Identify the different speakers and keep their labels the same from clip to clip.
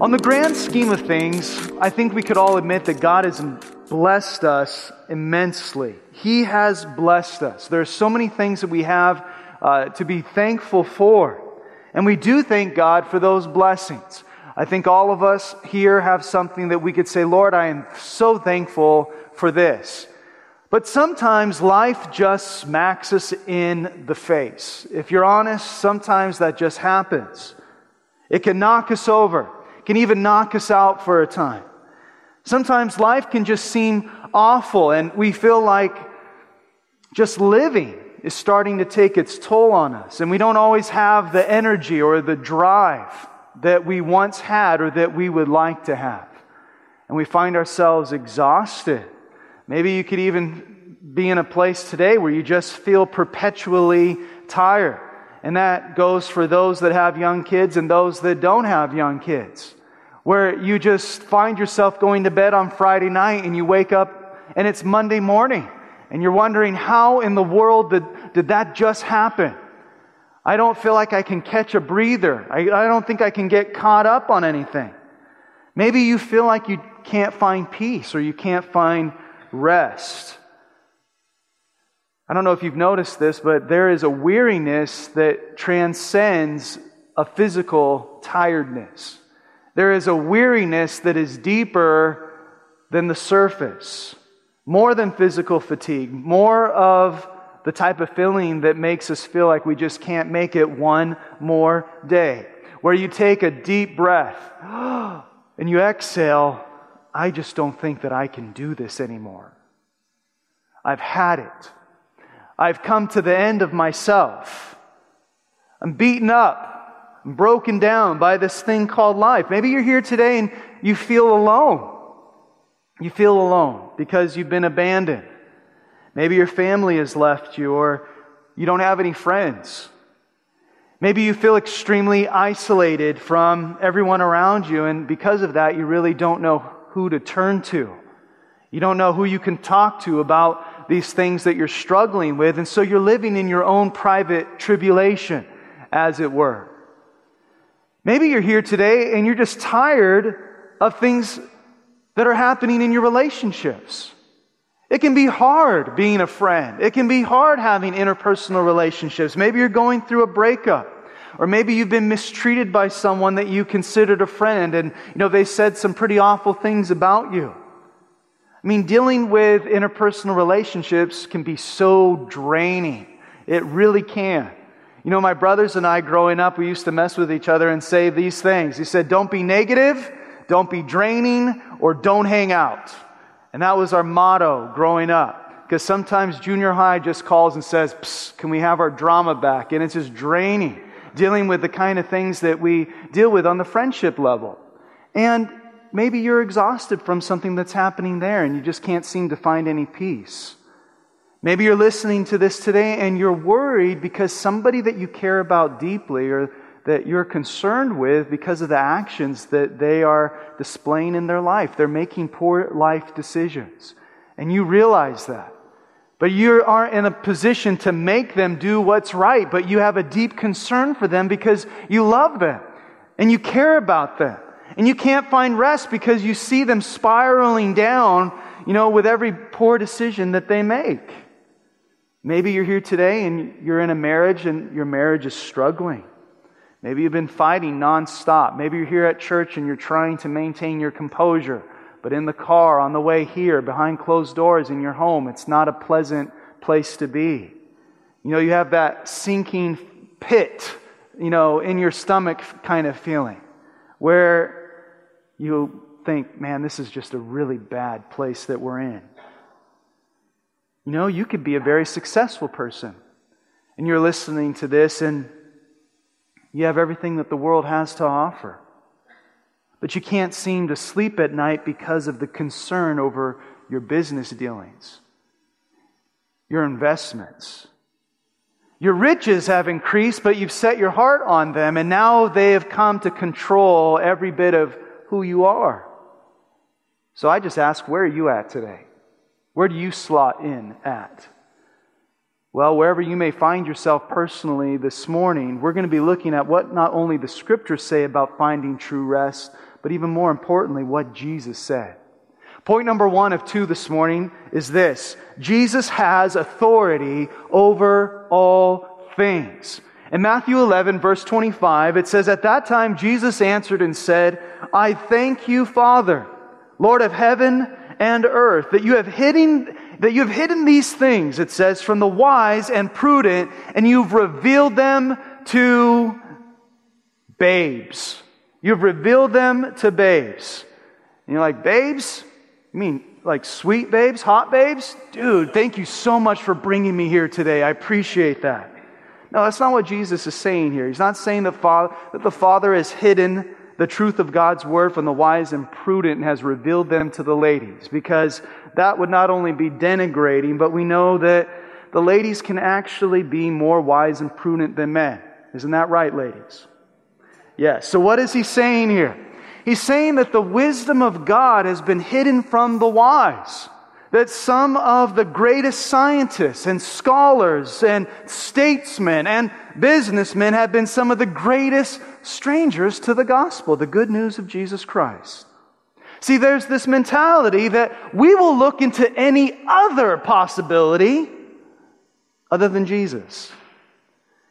Speaker 1: On the grand scheme of things, I think we could all admit that God has blessed us immensely. He has blessed us. There are so many things that we have uh, to be thankful for. And we do thank God for those blessings. I think all of us here have something that we could say, Lord, I am so thankful for this. But sometimes life just smacks us in the face. If you're honest, sometimes that just happens. It can knock us over can even knock us out for a time. Sometimes life can just seem awful and we feel like just living is starting to take its toll on us. And we don't always have the energy or the drive that we once had or that we would like to have. And we find ourselves exhausted. Maybe you could even be in a place today where you just feel perpetually tired. And that goes for those that have young kids and those that don't have young kids where you just find yourself going to bed on Friday night and you wake up and it's Monday morning and you're wondering, how in the world did, did that just happen? I don't feel like I can catch a breather. I, I don't think I can get caught up on anything. Maybe you feel like you can't find peace or you can't find rest. I don't know if you've noticed this, but there is a weariness that transcends a physical tiredness. There is a weariness that is deeper than the surface, more than physical fatigue, more of the type of feeling that makes us feel like we just can't make it one more day. Where you take a deep breath and you exhale, I just don't think that I can do this anymore. I've had it. I've come to the end of myself. I'm beaten up broken down by this thing called life. Maybe you're here today and you feel alone. You feel alone because you've been abandoned. Maybe your family has left you or you don't have any friends. Maybe you feel extremely isolated from everyone around you, and because of that, you really don't know who to turn to. You don't know who you can talk to about these things that you're struggling with, and so you're living in your own private tribulation, as it were. Maybe you're here today and you're just tired of things that are happening in your relationships. It can be hard being a friend. It can be hard having interpersonal relationships. Maybe you're going through a breakup. Or maybe you've been mistreated by someone that you considered a friend and, you know, they said some pretty awful things about you. I mean, dealing with interpersonal relationships can be so draining. It really can. You know, my brothers and I growing up, we used to mess with each other and say these things. He said, Don't be negative, don't be draining, or don't hang out. And that was our motto growing up. Because sometimes junior high just calls and says, Can we have our drama back? And it's just draining, dealing with the kind of things that we deal with on the friendship level. And maybe you're exhausted from something that's happening there and you just can't seem to find any peace. Maybe you're listening to this today and you're worried because somebody that you care about deeply or that you're concerned with because of the actions that they are displaying in their life. They're making poor life decisions. And you realize that. But you aren't in a position to make them do what's right, but you have a deep concern for them because you love them and you care about them. And you can't find rest because you see them spiraling down, you know, with every poor decision that they make. Maybe you're here today and you're in a marriage and your marriage is struggling. Maybe you've been fighting nonstop. Maybe you're here at church and you're trying to maintain your composure. But in the car, on the way here, behind closed doors in your home, it's not a pleasant place to be. You know, you have that sinking pit, you know, in your stomach kind of feeling where you think, man, this is just a really bad place that we're in. You know, you could be a very successful person. And you're listening to this and you have everything that the world has to offer. But you can't seem to sleep at night because of the concern over your business dealings, your investments. Your riches have increased, but you've set your heart on them, and now they have come to control every bit of who you are. So I just ask, where are you at today? Where do you slot in at? Well, wherever you may find yourself personally this morning, we're going to be looking at what not only the scriptures say about finding true rest, but even more importantly, what Jesus said. Point number one of two this morning is this Jesus has authority over all things. In Matthew 11, verse 25, it says, At that time Jesus answered and said, I thank you, Father, Lord of heaven and earth, that you have hidden, that you have hidden these things, it says, from the wise and prudent, and you've revealed them to babes. You've revealed them to babes. And you're like, babes? You mean like sweet babes, hot babes? Dude, thank you so much for bringing me here today. I appreciate that. No, that's not what Jesus is saying here. He's not saying that, Father, that the Father has hidden the truth of God's word from the wise and prudent and has revealed them to the ladies, because that would not only be denigrating, but we know that the ladies can actually be more wise and prudent than men. Isn't that right, ladies? Yes. So, what is he saying here? He's saying that the wisdom of God has been hidden from the wise that some of the greatest scientists and scholars and statesmen and businessmen have been some of the greatest strangers to the gospel, the good news of Jesus Christ. See, there's this mentality that we will look into any other possibility other than Jesus.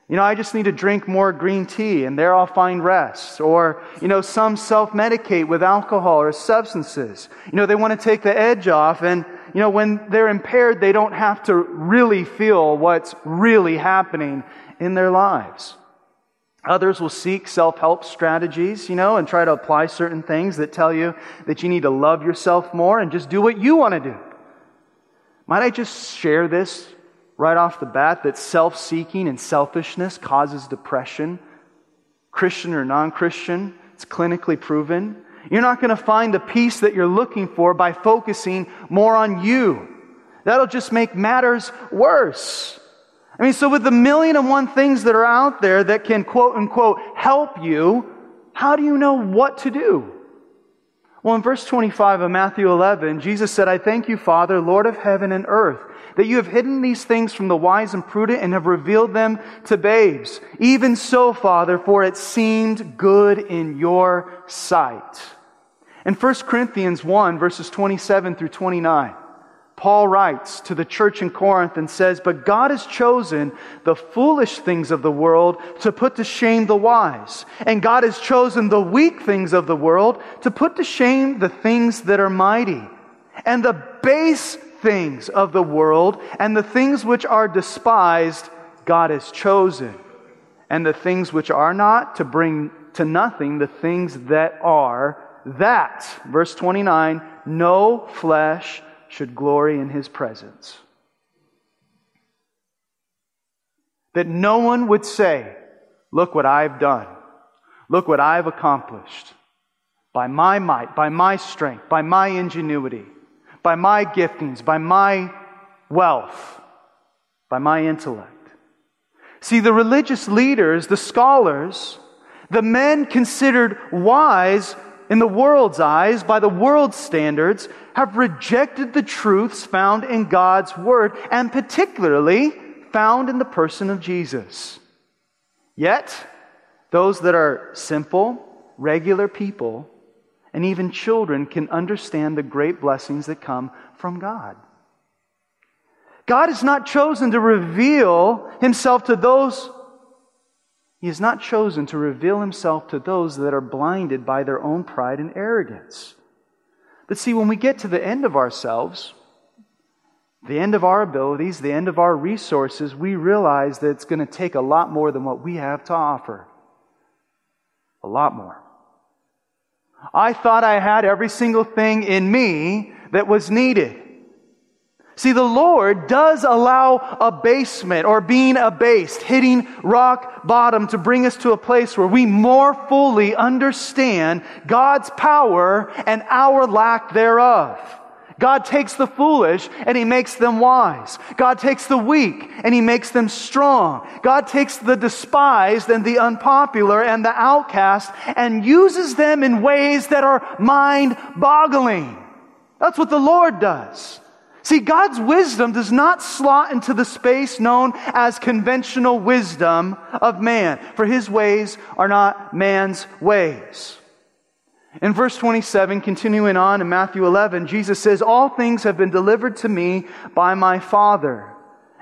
Speaker 1: You know, I just need to drink more green tea and there I'll find rest. Or, you know, some self medicate with alcohol or substances. You know, they want to take the edge off and, you know, when they're impaired, they don't have to really feel what's really happening in their lives. Others will seek self help strategies, you know, and try to apply certain things that tell you that you need to love yourself more and just do what you want to do. Might I just share this right off the bat that self seeking and selfishness causes depression, Christian or non Christian. It's clinically proven. You're not going to find the peace that you're looking for by focusing more on you. That'll just make matters worse. I mean, so with the million and one things that are out there that can quote unquote help you, how do you know what to do? Well, in verse 25 of Matthew 11, Jesus said, I thank you, Father, Lord of heaven and earth that you have hidden these things from the wise and prudent and have revealed them to babes. Even so, Father, for it seemed good in your sight. In 1 Corinthians 1, verses 27 through 29, Paul writes to the church in Corinth and says, But God has chosen the foolish things of the world to put to shame the wise. And God has chosen the weak things of the world to put to shame the things that are mighty. And the base things of the world, and the things which are despised, God has chosen. And the things which are not, to bring to nothing the things that are, that, verse 29, no flesh should glory in his presence. That no one would say, Look what I've done. Look what I've accomplished. By my might, by my strength, by my ingenuity by my giftings, by my wealth, by my intellect. See, the religious leaders, the scholars, the men considered wise in the world's eyes, by the world's standards, have rejected the truths found in God's Word, and particularly found in the person of Jesus. Yet, those that are simple, regular people and even children can understand the great blessings that come from God. God has not chosen to reveal himself to those he has not chosen to reveal himself to those that are blinded by their own pride and arrogance. But see, when we get to the end of ourselves, the end of our abilities, the end of our resources, we realize that it's going to take a lot more than what we have to offer. A lot more. I thought I had every single thing in me that was needed. See, the Lord does allow abasement or being abased, hitting rock bottom to bring us to a place where we more fully understand God's power and our lack thereof. God takes the foolish and he makes them wise. God takes the weak and he makes them strong. God takes the despised and the unpopular and the outcast and uses them in ways that are mind boggling. That's what the Lord does. See, God's wisdom does not slot into the space known as conventional wisdom of man, for his ways are not man's ways. In verse 27, continuing on in Matthew 11, Jesus says, All things have been delivered to me by my Father,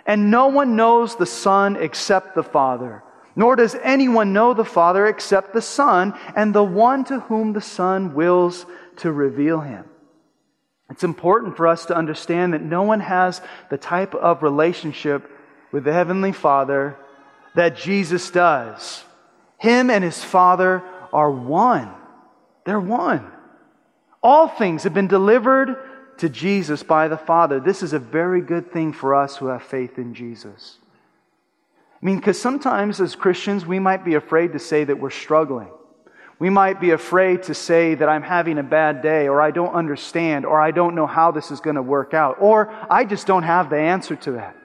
Speaker 1: and no one knows the Son except the Father, nor does anyone know the Father except the Son, and the one to whom the Son wills to reveal him. It's important for us to understand that no one has the type of relationship with the Heavenly Father that Jesus does. Him and His Father are one. They're one. All things have been delivered to Jesus by the Father. This is a very good thing for us who have faith in Jesus. I mean, because sometimes as Christians, we might be afraid to say that we're struggling. We might be afraid to say that I'm having a bad day, or I don't understand, or I don't know how this is going to work out, or I just don't have the answer to that.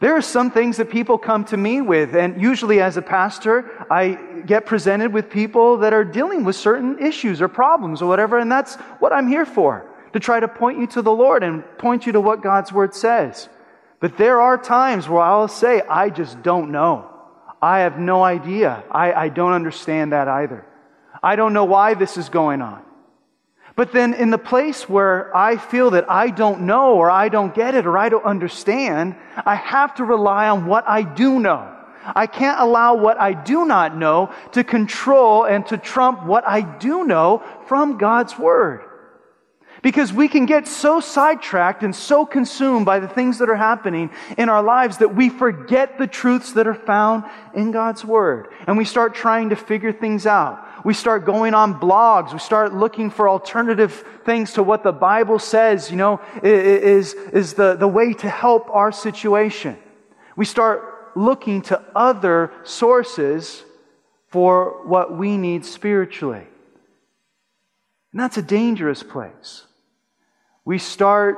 Speaker 1: There are some things that people come to me with, and usually as a pastor, I get presented with people that are dealing with certain issues or problems or whatever, and that's what I'm here for to try to point you to the Lord and point you to what God's Word says. But there are times where I'll say, I just don't know. I have no idea. I, I don't understand that either. I don't know why this is going on. But then, in the place where I feel that I don't know, or I don't get it, or I don't understand, I have to rely on what I do know. I can't allow what I do not know to control and to trump what I do know from God's Word. Because we can get so sidetracked and so consumed by the things that are happening in our lives that we forget the truths that are found in God's Word. And we start trying to figure things out. We start going on blogs. We start looking for alternative things to what the Bible says, you know, is, is the, the way to help our situation. We start looking to other sources for what we need spiritually. And that's a dangerous place. We start,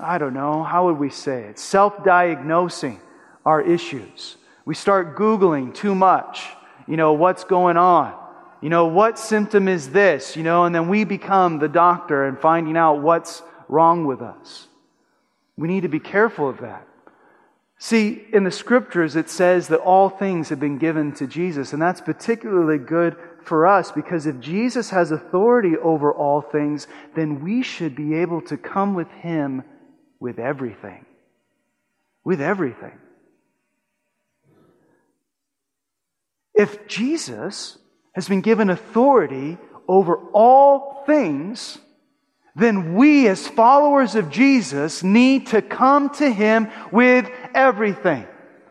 Speaker 1: I don't know, how would we say it? Self diagnosing our issues. We start Googling too much, you know, what's going on. You know, what symptom is this? You know, and then we become the doctor and finding out what's wrong with us. We need to be careful of that. See, in the scriptures, it says that all things have been given to Jesus, and that's particularly good for us because if Jesus has authority over all things, then we should be able to come with Him with everything. With everything. If Jesus has been given authority over all things, then we as followers of Jesus need to come to Him with everything.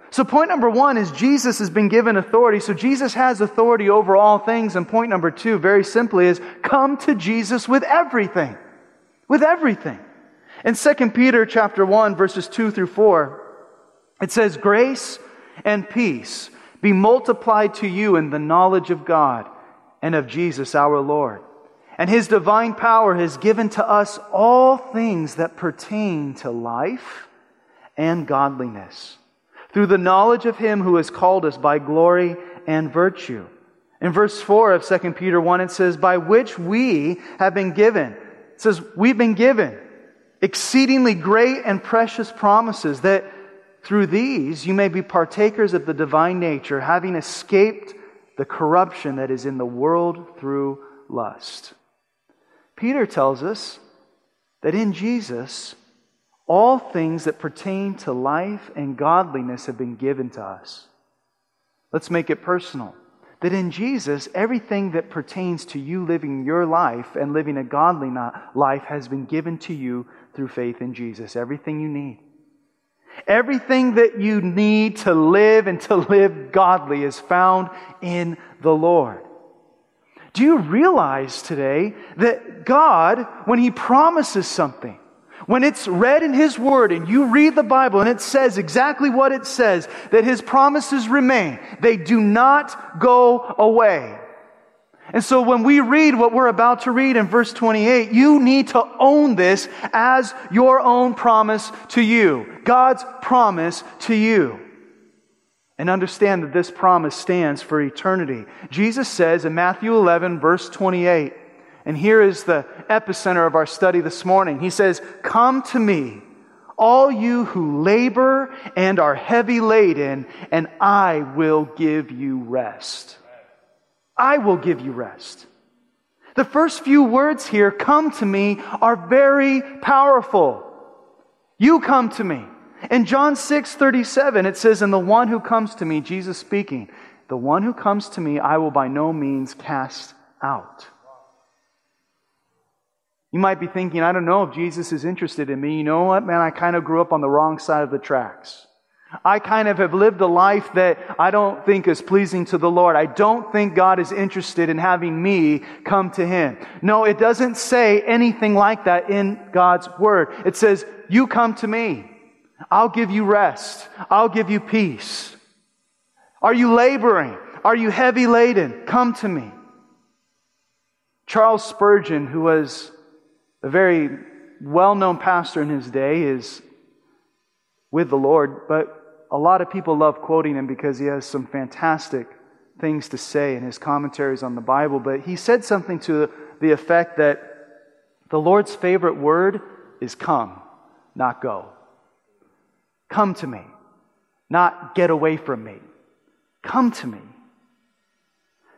Speaker 1: So point number one is Jesus has been given authority. So Jesus has authority over all things. And point number two, very simply, is come to Jesus with everything. With everything. In 2 Peter chapter 1, verses 2 through 4, it says, Grace and peace be multiplied to you in the knowledge of God and of Jesus our Lord. And his divine power has given to us all things that pertain to life and godliness through the knowledge of him who has called us by glory and virtue. In verse 4 of 2 Peter 1, it says, By which we have been given. It says, We've been given exceedingly great and precious promises that through these, you may be partakers of the divine nature, having escaped the corruption that is in the world through lust. Peter tells us that in Jesus, all things that pertain to life and godliness have been given to us. Let's make it personal. That in Jesus, everything that pertains to you living your life and living a godly life has been given to you through faith in Jesus. Everything you need. Everything that you need to live and to live godly is found in the Lord. Do you realize today that God, when He promises something, when it's read in His Word and you read the Bible and it says exactly what it says, that His promises remain, they do not go away. And so when we read what we're about to read in verse 28, you need to own this as your own promise to you. God's promise to you. And understand that this promise stands for eternity. Jesus says in Matthew 11, verse 28, and here is the epicenter of our study this morning. He says, Come to me, all you who labor and are heavy laden, and I will give you rest. I will give you rest. The first few words here, come to me, are very powerful. You come to me. In John 6 37, it says, And the one who comes to me, Jesus speaking, the one who comes to me, I will by no means cast out. You might be thinking, I don't know if Jesus is interested in me. You know what, man? I kind of grew up on the wrong side of the tracks. I kind of have lived a life that I don't think is pleasing to the Lord. I don't think God is interested in having me come to Him. No, it doesn't say anything like that in God's Word. It says, You come to me. I'll give you rest. I'll give you peace. Are you laboring? Are you heavy laden? Come to me. Charles Spurgeon, who was a very well known pastor in his day, is with the Lord, but a lot of people love quoting him because he has some fantastic things to say in his commentaries on the Bible. But he said something to the effect that the Lord's favorite word is come, not go. Come to me, not get away from me. Come to me.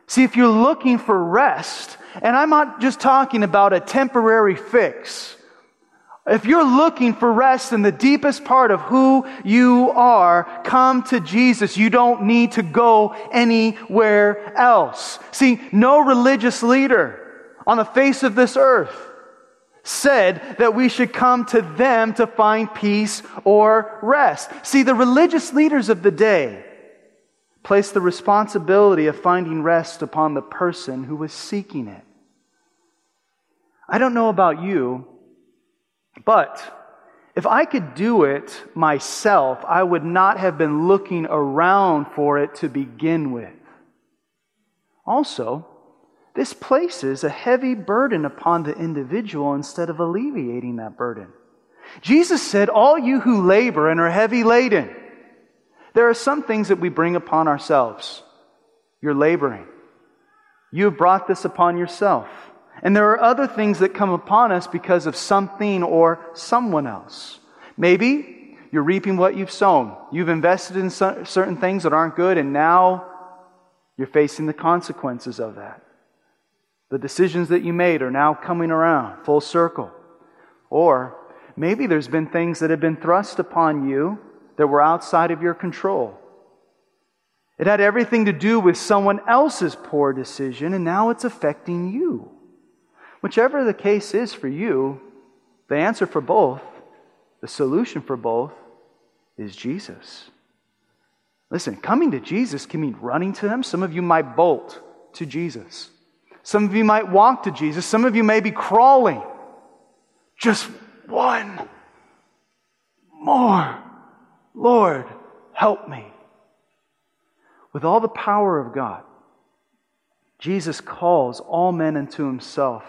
Speaker 1: See, if you're looking for rest, and I'm not just talking about a temporary fix, if you're looking for rest in the deepest part of who you are, come to Jesus. You don't need to go anywhere else. See, no religious leader on the face of this earth said that we should come to them to find peace or rest. See, the religious leaders of the day placed the responsibility of finding rest upon the person who was seeking it. I don't know about you, but if I could do it myself, I would not have been looking around for it to begin with. Also, this places a heavy burden upon the individual instead of alleviating that burden. Jesus said, All you who labor and are heavy laden, there are some things that we bring upon ourselves. You're laboring. You've brought this upon yourself. And there are other things that come upon us because of something or someone else. Maybe you're reaping what you've sown. You've invested in certain things that aren't good, and now you're facing the consequences of that. The decisions that you made are now coming around full circle. Or maybe there's been things that have been thrust upon you that were outside of your control. It had everything to do with someone else's poor decision, and now it's affecting you. Whichever the case is for you, the answer for both, the solution for both, is Jesus. Listen, coming to Jesus can mean running to Him. Some of you might bolt to Jesus. Some of you might walk to Jesus. Some of you may be crawling. Just one more. Lord, help me. With all the power of God, Jesus calls all men unto Himself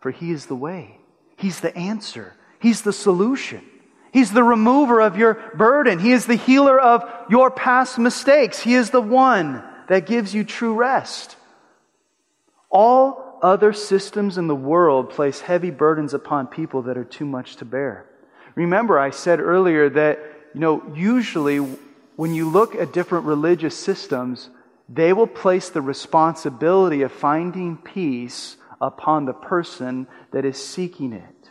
Speaker 1: for He is the way, He's the answer, He's the solution. He's the remover of your burden. He is the healer of your past mistakes. He is the one that gives you true rest. All other systems in the world place heavy burdens upon people that are too much to bear. Remember, I said earlier that, you know, usually when you look at different religious systems, they will place the responsibility of finding peace upon the person that is seeking it.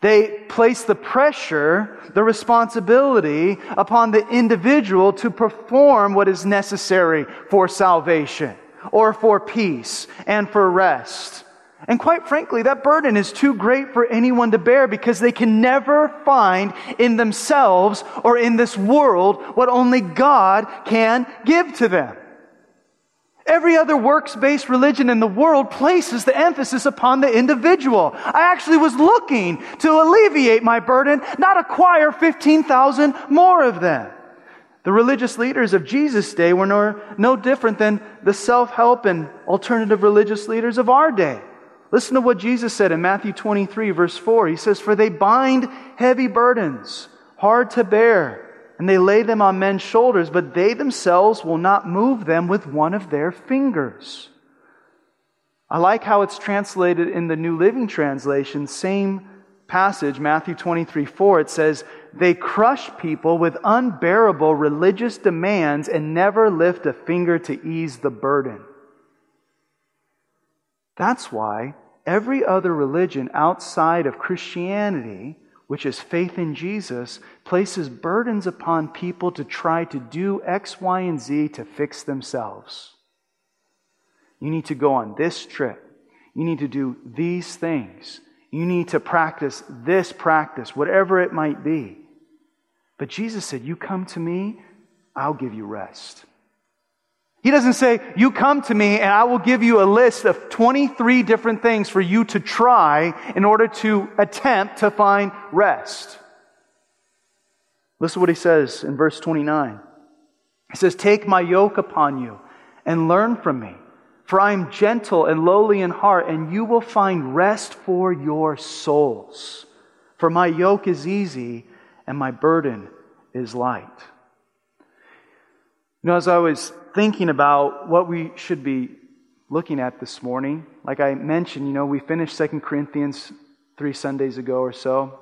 Speaker 1: They place the pressure, the responsibility upon the individual to perform what is necessary for salvation or for peace and for rest. And quite frankly, that burden is too great for anyone to bear because they can never find in themselves or in this world what only God can give to them. Every other works based religion in the world places the emphasis upon the individual. I actually was looking to alleviate my burden, not acquire 15,000 more of them. The religious leaders of Jesus' day were no, different than the self help and alternative religious leaders of our day. Listen to what Jesus said in Matthew 23, verse 4. He says, For they bind heavy burdens, hard to bear and they lay them on men's shoulders, but they themselves will not move them with one of their fingers. I like how it's translated in the New Living Translation, same passage, Matthew 23 4. It says, They crush people with unbearable religious demands and never lift a finger to ease the burden. That's why every other religion outside of Christianity, which is faith in Jesus, places burdens upon people to try to do X, Y, and Z to fix themselves. You need to go on this trip. You need to do these things. You need to practice this practice, whatever it might be. But Jesus said, You come to me, I'll give you rest. He doesn't say, You come to me and I will give you a list of 23 different things for you to try in order to attempt to find rest. Listen to what he says in verse 29. He says, Take my yoke upon you and learn from me, for I am gentle and lowly in heart, and you will find rest for your souls. For my yoke is easy and my burden is light. You know, as I was thinking about what we should be looking at this morning, like I mentioned, you know, we finished Second Corinthians three Sundays ago or so.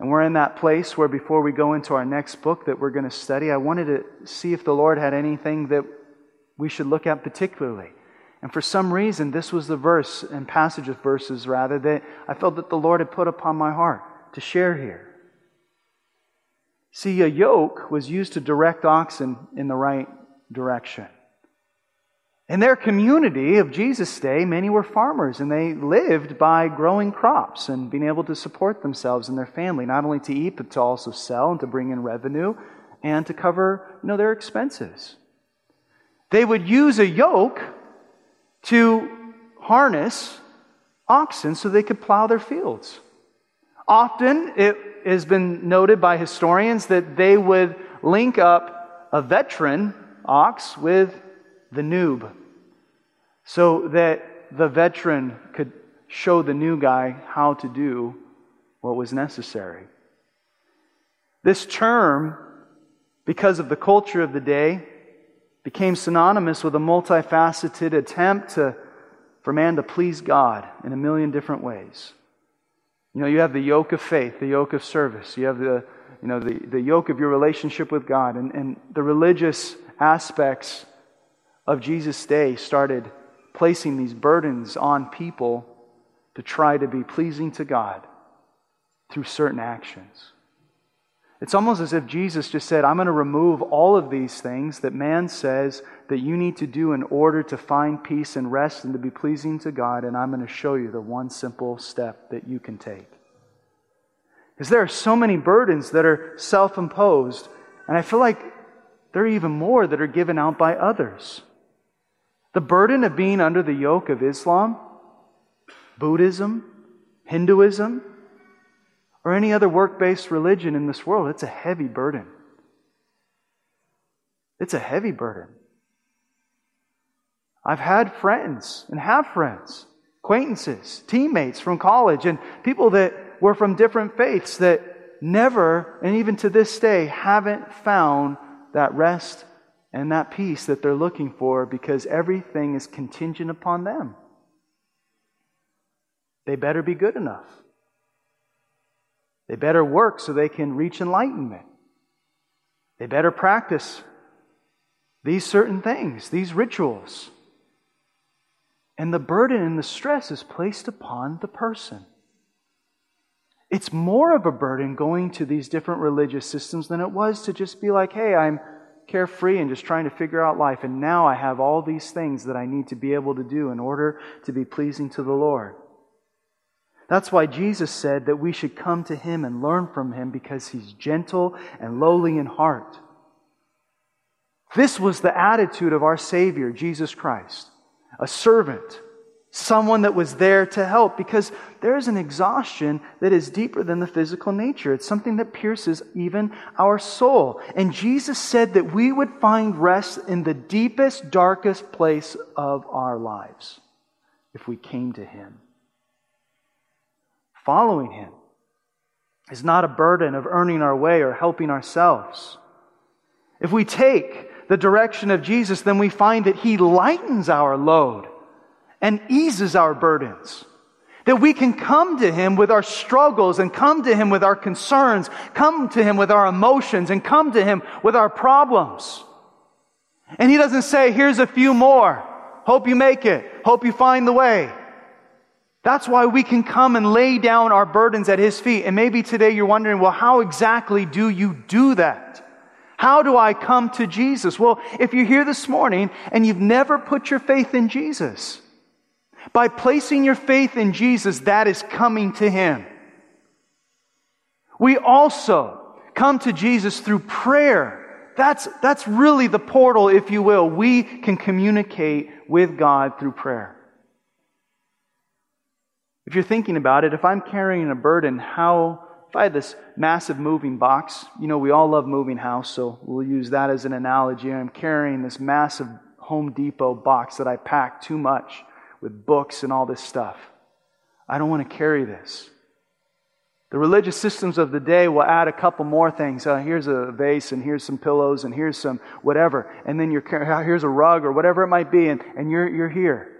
Speaker 1: And we're in that place where before we go into our next book that we're going to study, I wanted to see if the Lord had anything that we should look at particularly. And for some reason, this was the verse and passage of verses, rather, that I felt that the Lord had put upon my heart to share here. See, a yoke was used to direct oxen in the right direction. In their community of Jesus' day, many were farmers and they lived by growing crops and being able to support themselves and their family, not only to eat, but to also sell and to bring in revenue and to cover you know, their expenses. They would use a yoke to harness oxen so they could plow their fields. Often, it has been noted by historians that they would link up a veteran ox with the noob so that the veteran could show the new guy how to do what was necessary. This term, because of the culture of the day, became synonymous with a multifaceted attempt to, for man to please God in a million different ways. You know, you have the yoke of faith, the yoke of service, you have the, you know, the, the yoke of your relationship with God, and, and the religious aspects of Jesus' day started placing these burdens on people to try to be pleasing to God through certain actions. It's almost as if Jesus just said, I'm going to remove all of these things that man says that you need to do in order to find peace and rest and to be pleasing to God, and I'm going to show you the one simple step that you can take. Because there are so many burdens that are self imposed, and I feel like there are even more that are given out by others. The burden of being under the yoke of Islam, Buddhism, Hinduism, or any other work based religion in this world, it's a heavy burden. It's a heavy burden. I've had friends and have friends, acquaintances, teammates from college, and people that were from different faiths that never, and even to this day, haven't found that rest and that peace that they're looking for because everything is contingent upon them. They better be good enough. They better work so they can reach enlightenment. They better practice these certain things, these rituals. And the burden and the stress is placed upon the person. It's more of a burden going to these different religious systems than it was to just be like, hey, I'm carefree and just trying to figure out life, and now I have all these things that I need to be able to do in order to be pleasing to the Lord. That's why Jesus said that we should come to him and learn from him because he's gentle and lowly in heart. This was the attitude of our Savior, Jesus Christ, a servant, someone that was there to help because there is an exhaustion that is deeper than the physical nature. It's something that pierces even our soul. And Jesus said that we would find rest in the deepest, darkest place of our lives if we came to him. Following Him is not a burden of earning our way or helping ourselves. If we take the direction of Jesus, then we find that He lightens our load and eases our burdens. That we can come to Him with our struggles and come to Him with our concerns, come to Him with our emotions, and come to Him with our problems. And He doesn't say, here's a few more. Hope you make it. Hope you find the way. That's why we can come and lay down our burdens at His feet. And maybe today you're wondering, well, how exactly do you do that? How do I come to Jesus? Well, if you're here this morning and you've never put your faith in Jesus, by placing your faith in Jesus, that is coming to Him. We also come to Jesus through prayer. That's, that's really the portal, if you will. We can communicate with God through prayer. If you're thinking about it, if I'm carrying a burden, how, if I had this massive moving box, you know, we all love moving house, so we'll use that as an analogy. I'm carrying this massive Home Depot box that I packed too much with books and all this stuff. I don't want to carry this. The religious systems of the day will add a couple more things. Uh, here's a vase, and here's some pillows, and here's some whatever. And then you're, here's a rug, or whatever it might be, and, and you're, you're here.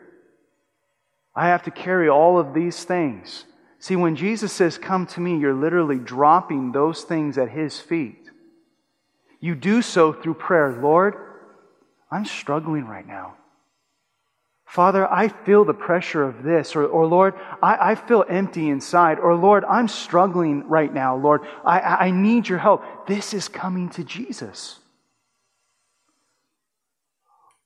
Speaker 1: I have to carry all of these things. See, when Jesus says, Come to me, you're literally dropping those things at his feet. You do so through prayer. Lord, I'm struggling right now. Father, I feel the pressure of this. Or, or Lord, I, I, feel empty inside. Or Lord, I'm struggling right now. Lord, I, I need your help. This is coming to Jesus.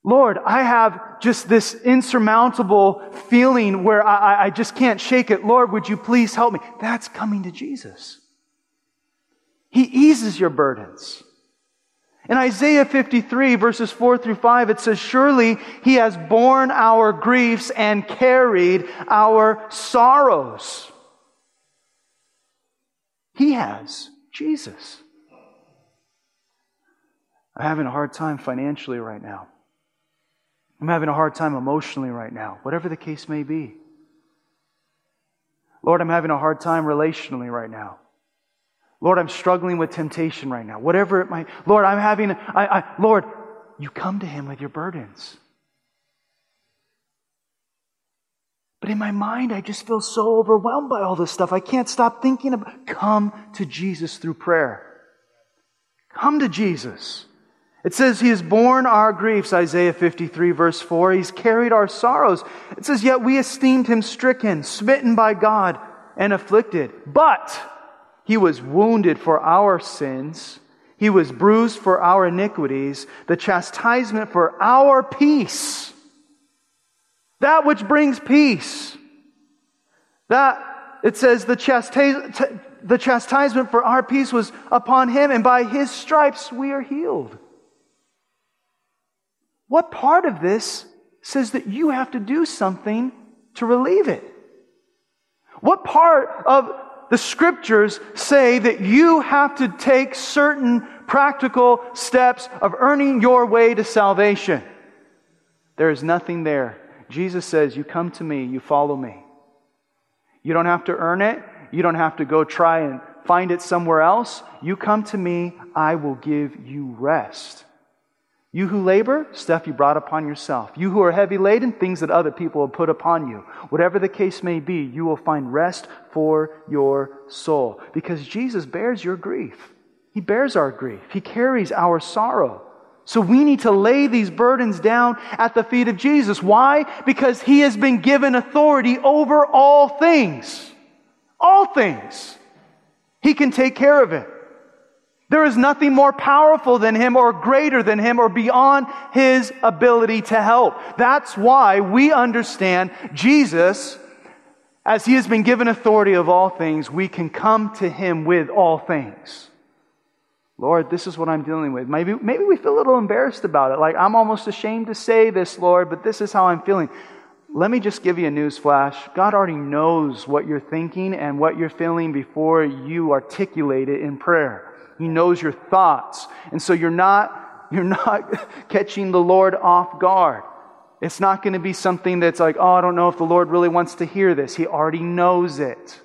Speaker 1: Lord, I have just this insurmountable feeling where I, I just can't shake it. Lord, would you please help me? That's coming to Jesus. He eases your burdens. In Isaiah 53, verses 4 through 5, it says, Surely he has borne our griefs and carried our sorrows. He has, Jesus. I'm having a hard time financially right now. I'm having a hard time emotionally right now, whatever the case may be. Lord, I'm having a hard time relationally right now. Lord, I'm struggling with temptation right now. Whatever it might. Lord, I'm having, I, I, Lord, you come to Him with your burdens. But in my mind, I just feel so overwhelmed by all this stuff. I can't stop thinking about. Come to Jesus through prayer. Come to Jesus. It says he has borne our griefs, Isaiah 53, verse 4. He's carried our sorrows. It says, Yet we esteemed him stricken, smitten by God, and afflicted. But he was wounded for our sins. He was bruised for our iniquities. The chastisement for our peace. That which brings peace. That, it says, the, chastis- the chastisement for our peace was upon him, and by his stripes we are healed. What part of this says that you have to do something to relieve it? What part of the scriptures say that you have to take certain practical steps of earning your way to salvation? There is nothing there. Jesus says, You come to me, you follow me. You don't have to earn it. You don't have to go try and find it somewhere else. You come to me, I will give you rest. You who labor, stuff you brought upon yourself. You who are heavy laden, things that other people have put upon you. Whatever the case may be, you will find rest for your soul. Because Jesus bears your grief. He bears our grief. He carries our sorrow. So we need to lay these burdens down at the feet of Jesus. Why? Because He has been given authority over all things. All things. He can take care of it. There is nothing more powerful than him or greater than him or beyond his ability to help. That's why we understand Jesus, as he has been given authority of all things, we can come to him with all things. Lord, this is what I'm dealing with. Maybe, maybe we feel a little embarrassed about it. Like, I'm almost ashamed to say this, Lord, but this is how I'm feeling. Let me just give you a news flash. God already knows what you're thinking and what you're feeling before you articulate it in prayer. He knows your thoughts. And so you're not, you're not catching the Lord off guard. It's not going to be something that's like, oh, I don't know if the Lord really wants to hear this. He already knows it.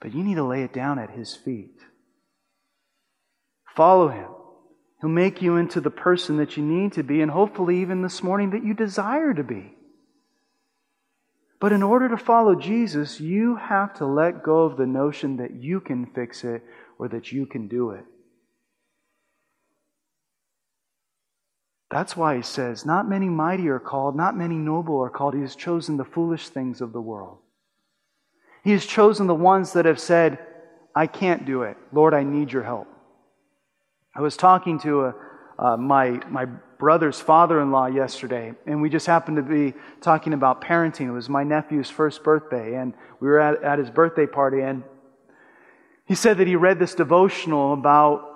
Speaker 1: But you need to lay it down at His feet. Follow Him. He'll make you into the person that you need to be, and hopefully, even this morning, that you desire to be. But in order to follow Jesus, you have to let go of the notion that you can fix it or that you can do it. That's why he says, Not many mighty are called, not many noble are called. He has chosen the foolish things of the world. He has chosen the ones that have said, I can't do it. Lord, I need your help. I was talking to a, uh, my, my brother's father in law yesterday, and we just happened to be talking about parenting. It was my nephew's first birthday, and we were at, at his birthday party, and he said that he read this devotional about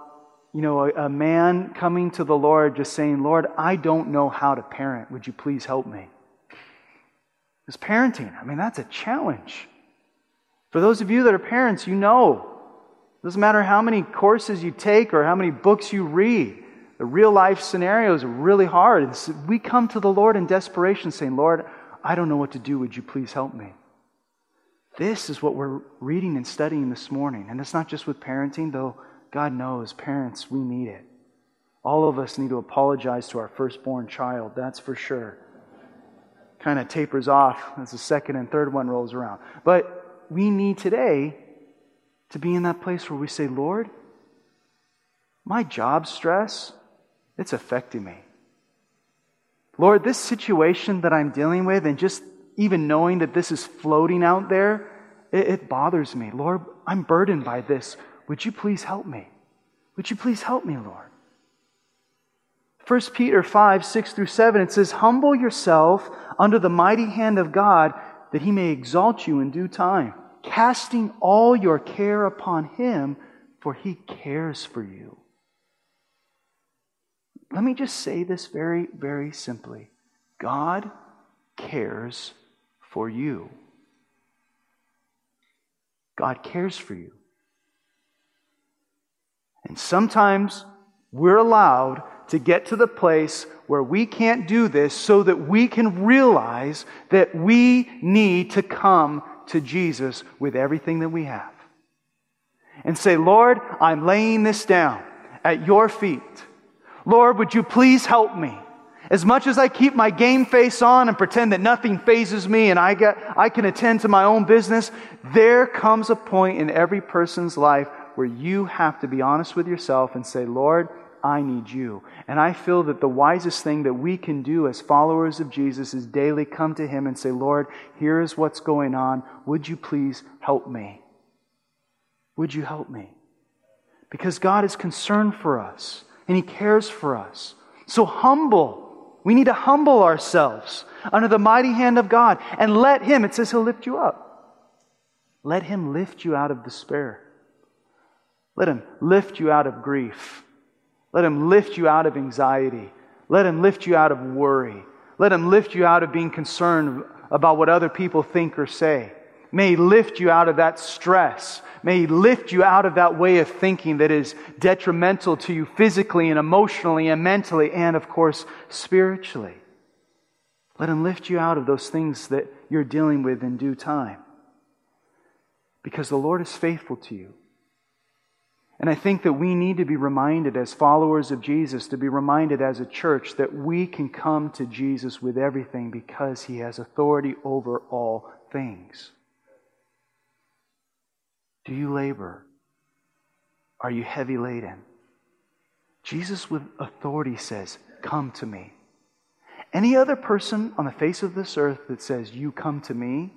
Speaker 1: you know, a, a, man coming to the Lord just saying, Lord, I don't know how to parent. Would you please help me? Because parenting, I mean, that's a challenge. For those of you that are parents, you know. It doesn't matter how many courses you take or how many books you read. The real life scenarios are really hard. It's, we come to the Lord in desperation saying, Lord, I don't know what to do. Would you please help me? This is what we're reading and studying this morning. And it's not just with parenting, though God knows, parents, we need it. All of us need to apologize to our firstborn child, that's for sure. Kind of tapers off as the second and third one rolls around. But we need today to be in that place where we say, Lord, my job stress, it's affecting me. Lord, this situation that I'm dealing with, and just even knowing that this is floating out there, it, it, bothers me. Lord, I'm burdened by this. Would you please help me? Would you please help me, Lord? 1 Peter 5, 6 through 7, it says, Humble yourself under the mighty hand of God that he may exalt you in due time, casting all your care upon him, for he cares for you. Let me just say this very, very simply God cares for you. God cares for you. And sometimes we're allowed to get to the place where we can't do this so that we can realize that we need to come to Jesus with everything that we have. And say, Lord, I'm laying this down at your feet. Lord, would you please help me? As much as I keep my game face on and pretend that nothing phases me and I, get, I can attend to my own business, there comes a point in every person's life where you have to be honest with yourself and say, Lord, I need you. And I feel that the wisest thing that we can do as followers of Jesus is daily come to Him and say, Lord, here is what's going on. Would you please help me? Would you help me? Because God is concerned for us and He cares for us. So humble. We need to humble ourselves under the mighty hand of God and let Him, it says He'll lift you up. Let Him lift you out of despair. Let Him lift you out of grief. Let Him lift you out of anxiety. Let Him lift you out of worry. Let Him lift you out of being concerned about what other people think or say. May He lift you out of that stress. May He lift you out of that way of thinking that is detrimental to you physically and emotionally and mentally and, of course, spiritually. Let Him lift you out of those things that you're dealing with in due time. Because the Lord is faithful to you. And I think that we need to be reminded as followers of Jesus, to be reminded as a church, that we can come to Jesus with everything because he has authority over all things. Do you labor? Are you heavy laden? Jesus, with authority, says, Come to me. Any other person on the face of this earth that says, You come to me,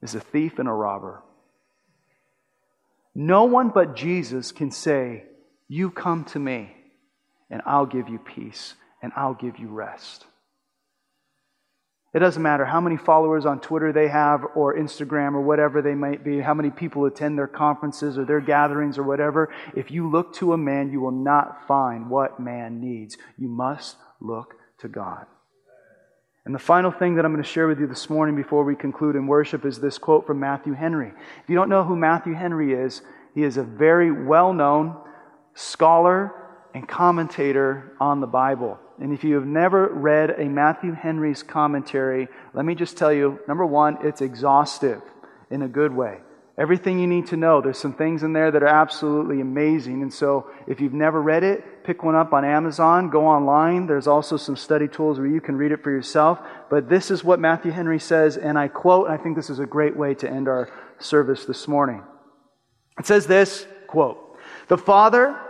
Speaker 1: is a thief and a robber. No one but Jesus can say, You come to me, and I'll give you peace, and I'll give you rest. It doesn't matter how many followers on Twitter they have, or Instagram, or whatever they might be, how many people attend their conferences or their gatherings or whatever. If you look to a man, you will not find what man needs. You must look to God. And the final thing that I'm going to share with you this morning before we conclude in worship is this quote from Matthew Henry. If you don't know who Matthew Henry is, he is a very well known scholar and commentator on the Bible. And if you have never read a Matthew Henry's commentary, let me just tell you number one, it's exhaustive in a good way. Everything you need to know. There's some things in there that are absolutely amazing. And so if you've never read it, pick one up on Amazon, go online. There's also some study tools where you can read it for yourself. But this is what Matthew Henry says, and I quote, and I think this is a great way to end our service this morning. It says this quote, The Father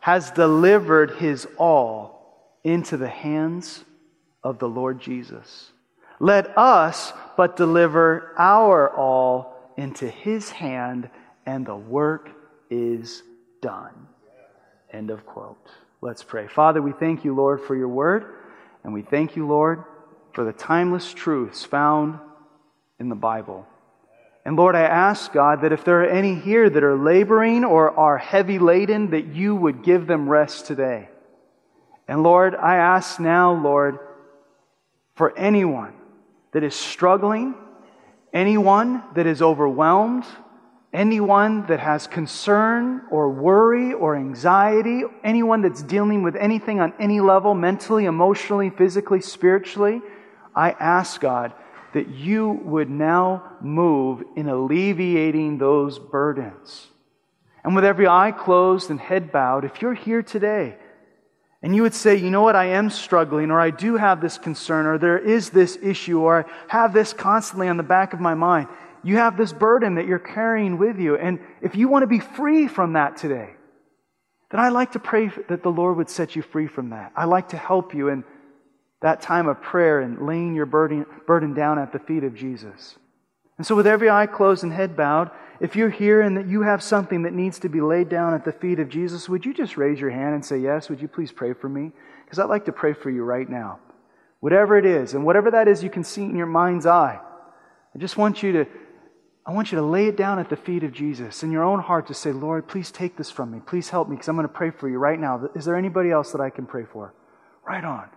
Speaker 1: has delivered his all into the hands of the Lord Jesus. Let us but deliver our all into his hand, and the work is done. End of quote. Let's pray. Father, we thank you, Lord, for your word, and we thank you, Lord, for the timeless truths found in the Bible. And Lord, I ask, God, that if there are any here that are laboring or are heavy laden, that you would give them rest today. And Lord, I ask now, Lord, for anyone that is struggling, anyone that is overwhelmed, anyone that has concern or worry or anxiety, anyone that's dealing with anything on any level, mentally, emotionally, physically, spiritually, I ask God that you would now move in alleviating those burdens. And with every eye closed and head bowed, if you're here today and you would say, you know what, I am struggling, or I do have this concern, or there is this issue, or I have this constantly on the back of my mind. You have this burden that you're carrying with you. And if you want to be free from that today, then I like to pray that the Lord would set you free from that. I like to help you in that time of prayer and laying your burden, burden down at the feet of Jesus. And so, with every eye closed and head bowed, if you're here and that you have something that needs to be laid down at the feet of Jesus, would you just raise your hand and say, Yes? Would you please pray for me? Because I'd like to pray for you right now. Whatever it is, and whatever that is you can see in your mind's eye, I just want you to. I want you to lay it down at the feet of Jesus in your own heart to say, Lord, please take this from me. Please help me because I'm going to pray for you right now. Is there anybody else that I can pray for? Right on.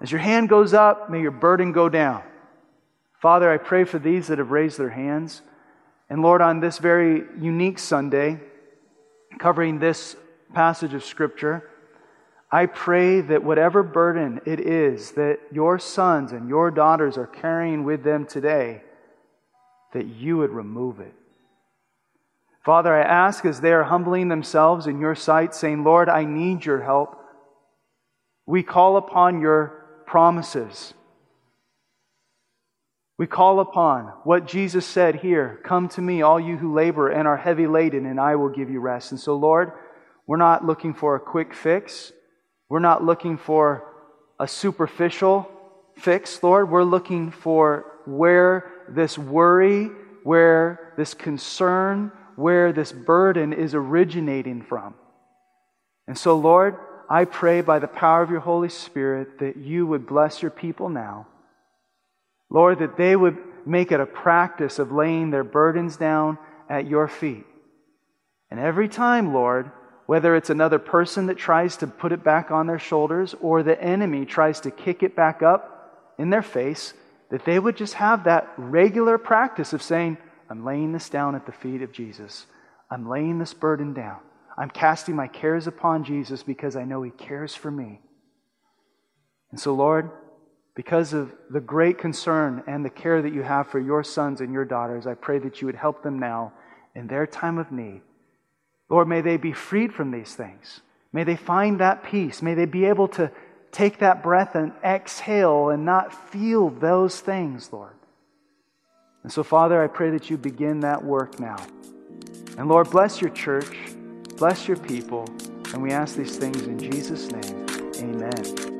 Speaker 1: As your hand goes up, may your burden go down. Father, I pray for these that have raised their hands. And Lord, on this very unique Sunday, covering this passage of Scripture, I pray that whatever burden it is that your sons and your daughters are carrying with them today, that you would remove it. Father, I ask as they are humbling themselves in your sight, saying, Lord, I need your help. We call upon your promises. We call upon what Jesus said here Come to me, all you who labor and are heavy laden, and I will give you rest. And so, Lord, we're not looking for a quick fix. We're not looking for a superficial fix, Lord. We're looking for where this worry, where this concern, where this burden is originating from. And so, Lord, I pray by the power of your Holy Spirit that you would bless your people now Lord, that they would make it a practice of laying their burdens down at your feet. And every time, Lord, whether it's another person that tries to put it back on their shoulders or the enemy tries to kick it back up in their face, that they would just have that regular practice of saying, I'm laying this down at the feet of Jesus. I'm laying this burden down. I'm casting my cares upon Jesus because I know He cares for me. And so, Lord, because of the great concern and the care that you have for your sons and your daughters, I pray that you would help them now in their time of need. Lord, may they be freed from these things. May they find that peace. May they be able to take that breath and exhale and not feel those things, Lord. And so, Father, I pray that you begin that work now. And Lord, bless your church, bless your people, and we ask these things in Jesus' name. Amen.